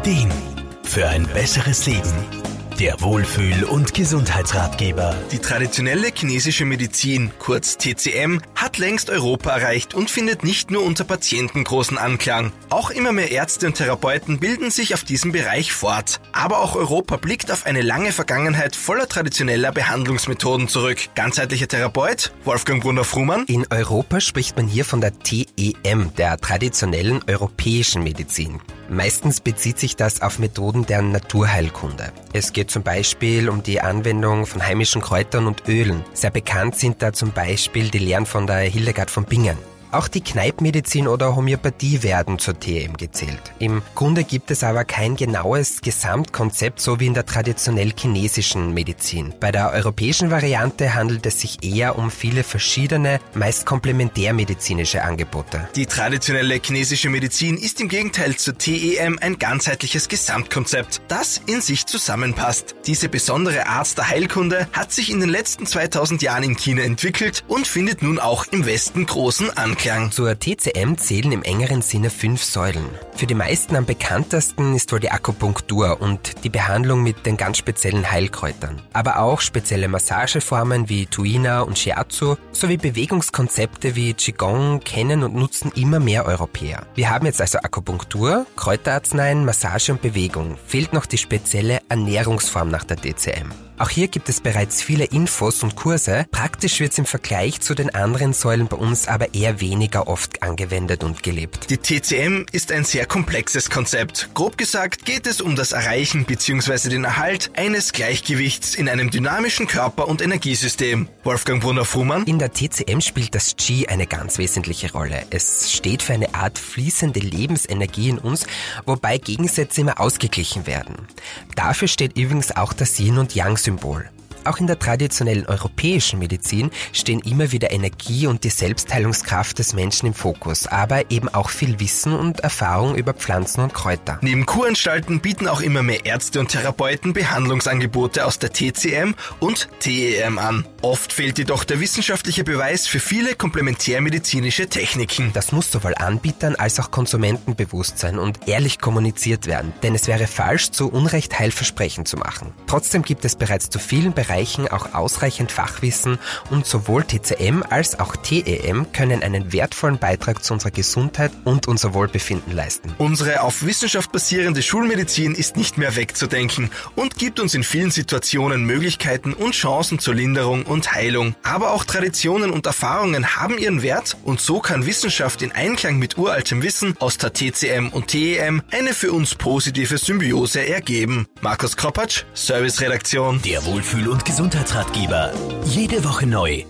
Ideen für ein besseres Leben. Der Wohlfühl- und Gesundheitsratgeber. Die traditionelle chinesische Medizin, kurz TCM, hat längst Europa erreicht und findet nicht nur unter Patienten großen Anklang. Auch immer mehr Ärzte und Therapeuten bilden sich auf diesem Bereich fort. Aber auch Europa blickt auf eine lange Vergangenheit voller traditioneller Behandlungsmethoden zurück. Ganzheitlicher Therapeut Wolfgang Brunner-Frumann. In Europa spricht man hier von der TEM, der traditionellen europäischen Medizin. Meistens bezieht sich das auf Methoden der Naturheilkunde. Es geht zum Beispiel um die Anwendung von heimischen Kräutern und Ölen. Sehr bekannt sind da zum Beispiel die Lehren von der Hildegard von Bingen. Auch die Kneipmedizin oder Homöopathie werden zur TM gezählt. Im Grunde gibt es aber kein genaues Gesamtkonzept, so wie in der traditionell chinesischen Medizin. Bei der europäischen Variante handelt es sich eher um viele verschiedene, meist komplementärmedizinische Angebote. Die traditionelle chinesische Medizin ist im Gegenteil zur TEM ein ganzheitliches Gesamtkonzept, das in sich zusammenpasst. Diese besondere Art der Heilkunde hat sich in den letzten 2000 Jahren in China entwickelt und findet nun auch im Westen großen Anklang. Anklang. Zur TCM zählen im engeren Sinne fünf Säulen. Für die meisten am bekanntesten ist wohl die Akupunktur und die Behandlung mit den ganz speziellen Heilkräutern. Aber auch spezielle Massageformen wie Tuina und Shiatsu sowie Bewegungskonzepte wie Qigong kennen und nutzen immer mehr Europäer. Wir haben jetzt also Akupunktur, Kräuterarzneien, Massage und Bewegung. Fehlt noch die spezielle Ernährungsform nach der DCM. Auch hier gibt es bereits viele Infos und Kurse. Praktisch wird es im Vergleich zu den anderen Säulen bei uns aber eher weniger oft angewendet und gelebt. Die TCM ist ein sehr komplexes Konzept. Grob gesagt geht es um das Erreichen bzw. den Erhalt eines Gleichgewichts in einem dynamischen Körper- und Energiesystem. Wolfgang Brunner-Fuhrmann? In der TCM spielt das Qi eine ganz wesentliche Rolle. Es steht für eine Art fließende Lebensenergie in uns, wobei Gegensätze immer ausgeglichen werden. Dafür steht übrigens auch das Yin und Yang Symbol. Auch in der traditionellen europäischen Medizin stehen immer wieder Energie und die Selbstheilungskraft des Menschen im Fokus, aber eben auch viel Wissen und Erfahrung über Pflanzen und Kräuter. Neben Kuranstalten bieten auch immer mehr Ärzte und Therapeuten Behandlungsangebote aus der TCM und TEM an. Oft fehlt jedoch der wissenschaftliche Beweis für viele komplementärmedizinische Techniken. Das muss sowohl Anbietern als auch Konsumenten bewusst sein und ehrlich kommuniziert werden, denn es wäre falsch, zu Unrecht Heilversprechen zu machen. Trotzdem gibt es bereits zu vielen Bereichen Bereichen auch ausreichend Fachwissen und sowohl TCM als auch TEM können einen wertvollen Beitrag zu unserer Gesundheit und unser Wohlbefinden leisten. Unsere auf Wissenschaft basierende Schulmedizin ist nicht mehr wegzudenken und gibt uns in vielen Situationen Möglichkeiten und Chancen zur Linderung und Heilung. Aber auch Traditionen und Erfahrungen haben ihren Wert und so kann Wissenschaft in Einklang mit uraltem Wissen aus der TCM und TEM eine für uns positive Symbiose ergeben. Markus Kropatsch, Serviceredaktion. Der Wohlfühl- und Gesundheitsratgeber. Jede Woche neu.